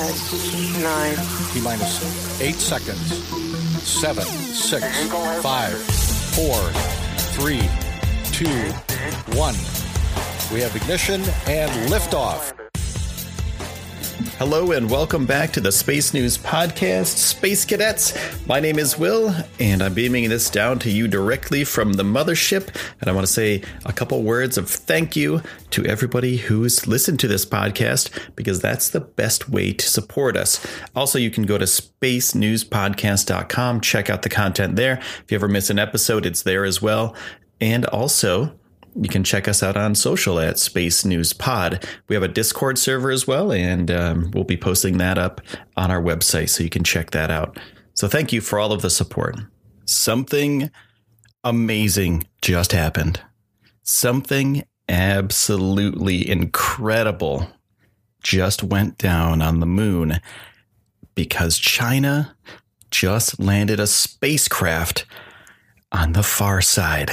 Nine. T minus eight seconds. Seven, six, five, four, three, two, one. We have ignition and liftoff. Hello and welcome back to the Space News Podcast, Space Cadets. My name is Will, and I'm beaming this down to you directly from the mothership. And I want to say a couple words of thank you to everybody who's listened to this podcast because that's the best way to support us. Also, you can go to spacenewspodcast.com, check out the content there. If you ever miss an episode, it's there as well. And also, you can check us out on social at Space News Pod. We have a Discord server as well, and um, we'll be posting that up on our website so you can check that out. So thank you for all of the support. Something amazing just happened. Something absolutely incredible just went down on the moon because China just landed a spacecraft on the far side.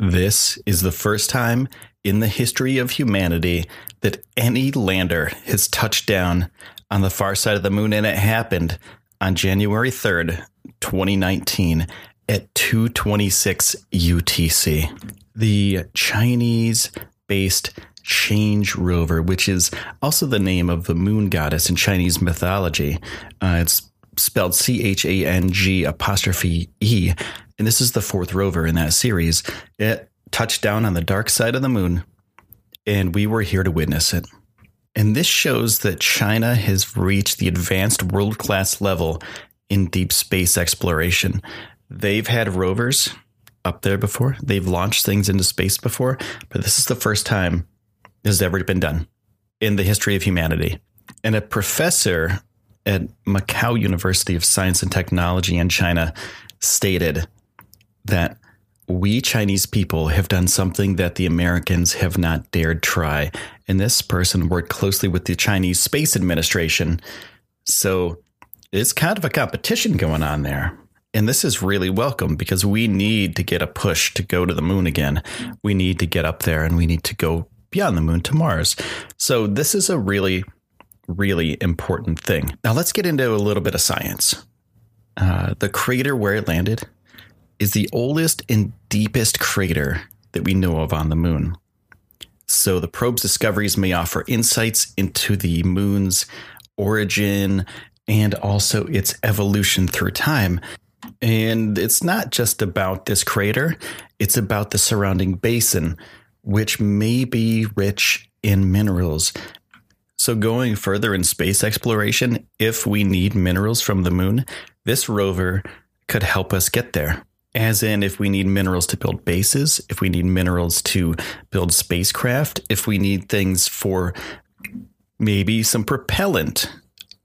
This is the first time in the history of humanity that any lander has touched down on the far side of the moon, and it happened on January 3rd, 2019 at 226 UTC. The Chinese based Chang'e rover, which is also the name of the moon goddess in Chinese mythology. Uh, it's spelled C H A N G apostrophe E, and this is the fourth rover in that series. It touched down on the dark side of the moon, and we were here to witness it. And this shows that China has reached the advanced world class level in deep space exploration. They've had rovers up there before, they've launched things into space before, but this is the first time this has ever been done in the history of humanity. And a professor at Macau University of Science and Technology in China stated that we Chinese people have done something that the Americans have not dared try. And this person worked closely with the Chinese Space Administration. So it's kind of a competition going on there. And this is really welcome because we need to get a push to go to the moon again. We need to get up there and we need to go beyond the moon to Mars. So this is a really, really important thing. Now let's get into a little bit of science. Uh, the crater where it landed is the oldest and deepest crater that we know of on the moon. So the probe's discoveries may offer insights into the moon's origin and also its evolution through time. And it's not just about this crater, it's about the surrounding basin, which may be rich in minerals. So, going further in space exploration, if we need minerals from the moon, this rover could help us get there. As in, if we need minerals to build bases, if we need minerals to build spacecraft, if we need things for maybe some propellant.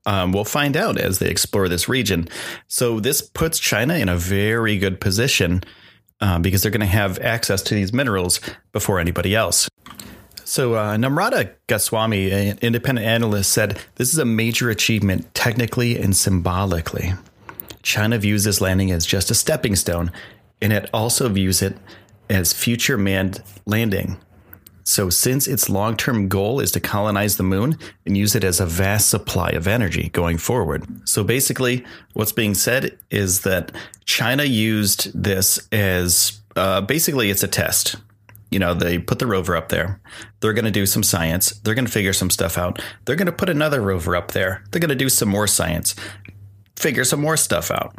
Um, we'll find out as they explore this region. So, this puts China in a very good position uh, because they're going to have access to these minerals before anybody else. So, uh, Namrata Goswami, an independent analyst, said this is a major achievement technically and symbolically. China views this landing as just a stepping stone, and it also views it as future manned landing. So, since its long term goal is to colonize the moon and use it as a vast supply of energy going forward. So, basically, what's being said is that China used this as uh, basically it's a test. You know, they put the rover up there. They're going to do some science. They're going to figure some stuff out. They're going to put another rover up there. They're going to do some more science, figure some more stuff out.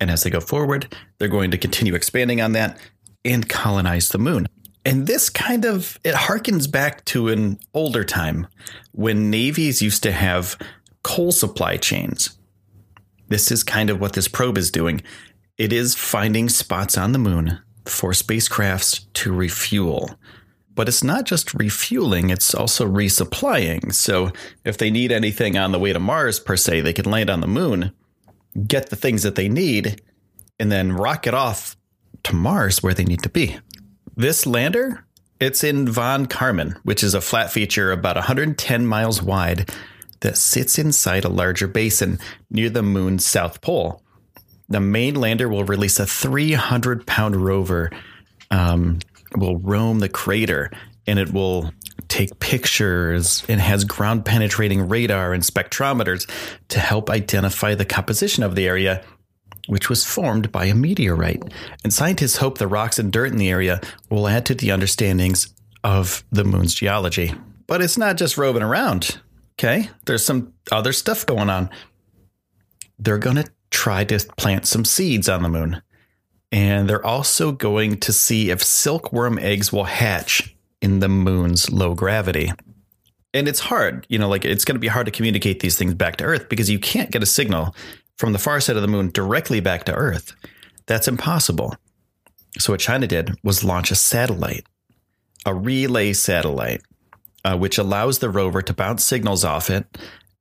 And as they go forward, they're going to continue expanding on that and colonize the moon. And this kind of it harkens back to an older time when navies used to have coal supply chains. This is kind of what this probe is doing. It is finding spots on the moon for spacecrafts to refuel. But it's not just refueling, it's also resupplying. So if they need anything on the way to Mars, per se, they can land on the moon, get the things that they need, and then rocket off to Mars where they need to be. This lander, it's in Von Karman, which is a flat feature about 110 miles wide that sits inside a larger basin near the moon's south pole. The main lander will release a 300 pound rover, um, will roam the crater, and it will take pictures and has ground penetrating radar and spectrometers to help identify the composition of the area which was formed by a meteorite. And scientists hope the rocks and dirt in the area will add to the understandings of the moon's geology. But it's not just roving around, okay? There's some other stuff going on. They're going to try to plant some seeds on the moon. And they're also going to see if silkworm eggs will hatch in the moon's low gravity. And it's hard, you know, like it's going to be hard to communicate these things back to Earth because you can't get a signal from the far side of the moon directly back to Earth. That's impossible. So, what China did was launch a satellite, a relay satellite, uh, which allows the rover to bounce signals off it.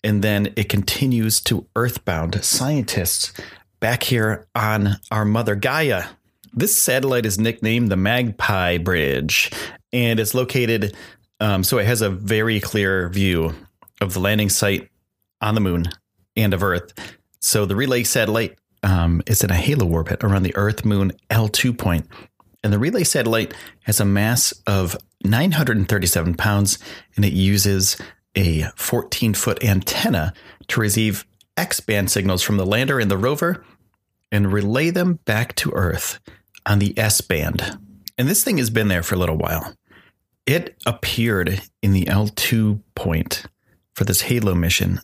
And then it continues to earthbound scientists back here on our mother Gaia. This satellite is nicknamed the Magpie Bridge, and it's located, um, so it has a very clear view of the landing site on the moon and of Earth so the relay satellite um, is in a halo orbit around the Earth Moon L2 point, and the relay satellite has a mass of 937 pounds, and it uses a 14 foot antenna to receive X band signals from the lander and the rover and relay them back to Earth on the S band. And this thing has been there for a little while. It appeared in the L2 point for this Halo mission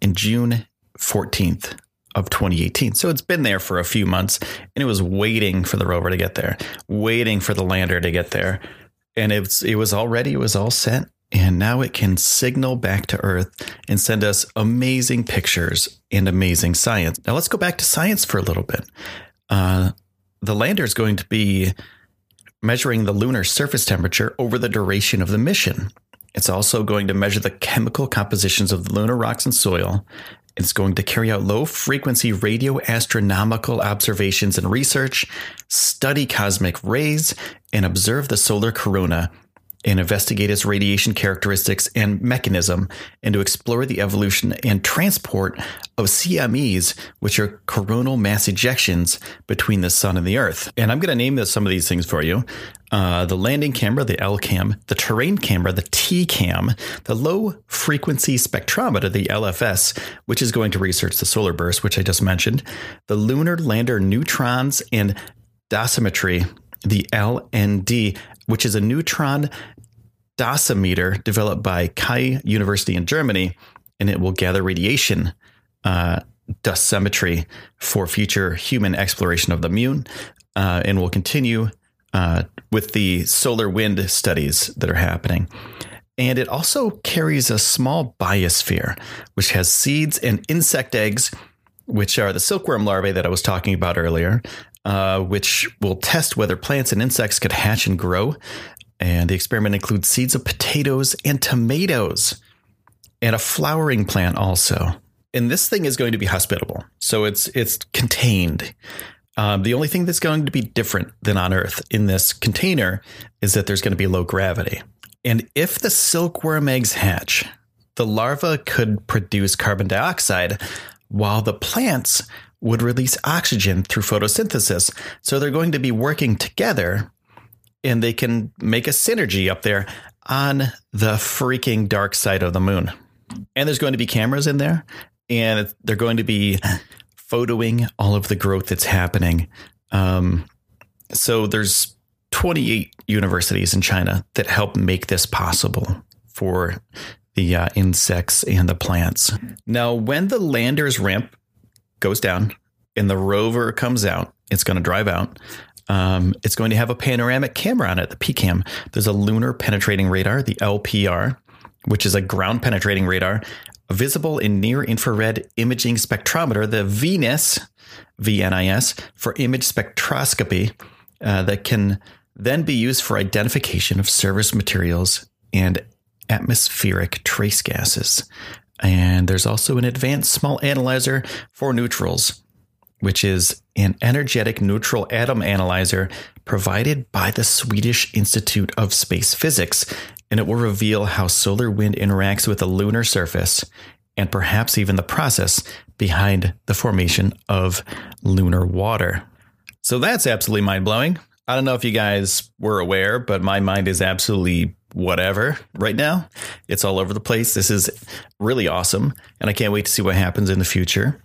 in June 14th of 2018. So it's been there for a few months and it was waiting for the rover to get there, waiting for the lander to get there. And it was, it was already, it was all set. And now it can signal back to Earth and send us amazing pictures and amazing science. Now let's go back to science for a little bit. Uh, the lander is going to be measuring the lunar surface temperature over the duration of the mission. It's also going to measure the chemical compositions of the lunar rocks and soil it's going to carry out low frequency radio astronomical observations and research, study cosmic rays, and observe the solar corona and investigate its radiation characteristics and mechanism, and to explore the evolution and transport of CMEs, which are coronal mass ejections between the sun and the earth. And I'm going to name this, some of these things for you. Uh, the landing camera, the LCAM, the terrain camera, the TCAM, the low frequency spectrometer, the LFS, which is going to research the solar burst, which I just mentioned, the lunar lander neutrons and dosimetry, the LND, which is a neutron dosimeter developed by Kiel University in Germany, and it will gather radiation uh, dosimetry for future human exploration of the moon, uh, and will continue uh, with the solar wind studies that are happening. And it also carries a small biosphere, which has seeds and insect eggs, which are the silkworm larvae that I was talking about earlier, uh, which will test whether plants and insects could hatch and grow. And the experiment includes seeds of potatoes and tomatoes and a flowering plant also. And this thing is going to be hospitable. So it's it's contained. Um, the only thing that's going to be different than on Earth in this container is that there's going to be low gravity. And if the silkworm eggs hatch, the larva could produce carbon dioxide while the plants would release oxygen through photosynthesis. So they're going to be working together and they can make a synergy up there on the freaking dark side of the moon. And there's going to be cameras in there, and they're going to be photoing all of the growth that's happening. Um, so there's 28 universities in China that help make this possible for the uh, insects and the plants. Now, when the lander's ramp goes down and the rover comes out, it's going to drive out. Um, it's going to have a panoramic camera on it, the PCAM. There's a lunar penetrating radar, the LPR, which is a ground penetrating radar, a visible in near infrared imaging spectrometer, the VNIS, VNIS, for image spectroscopy uh, that can then be used for identification of service materials and atmospheric trace gases. And there's also an advanced small analyzer for neutrals, which is an energetic neutral atom analyzer provided by the Swedish Institute of Space Physics. And it will reveal how solar wind interacts with the lunar surface and perhaps even the process behind the formation of lunar water. So that's absolutely mind blowing. I don't know if you guys were aware, but my mind is absolutely whatever right now. It's all over the place. This is really awesome. And I can't wait to see what happens in the future.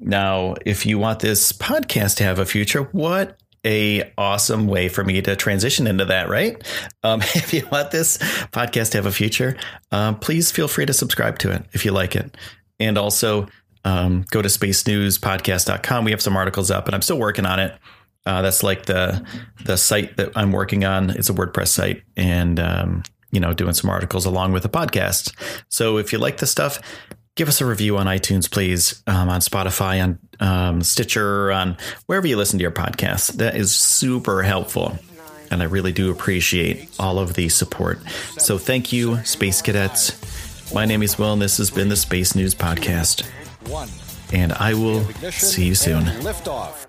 Now, if you want this podcast to have a future, what a awesome way for me to transition into that, right? Um, if you want this podcast to have a future, um, please feel free to subscribe to it if you like it. And also um, go to spacenewspodcast.com. We have some articles up and I'm still working on it. Uh, that's like the the site that I'm working on. It's a WordPress site, and um, you know, doing some articles along with the podcast. So if you like the stuff, give us a review on iTunes, please, um, on Spotify, on um, Stitcher, on wherever you listen to your podcast. That is super helpful. And I really do appreciate all of the support. So thank you, Space Cadets. My name is Will, and this has been the Space News Podcast. And I will see you soon. Lift off.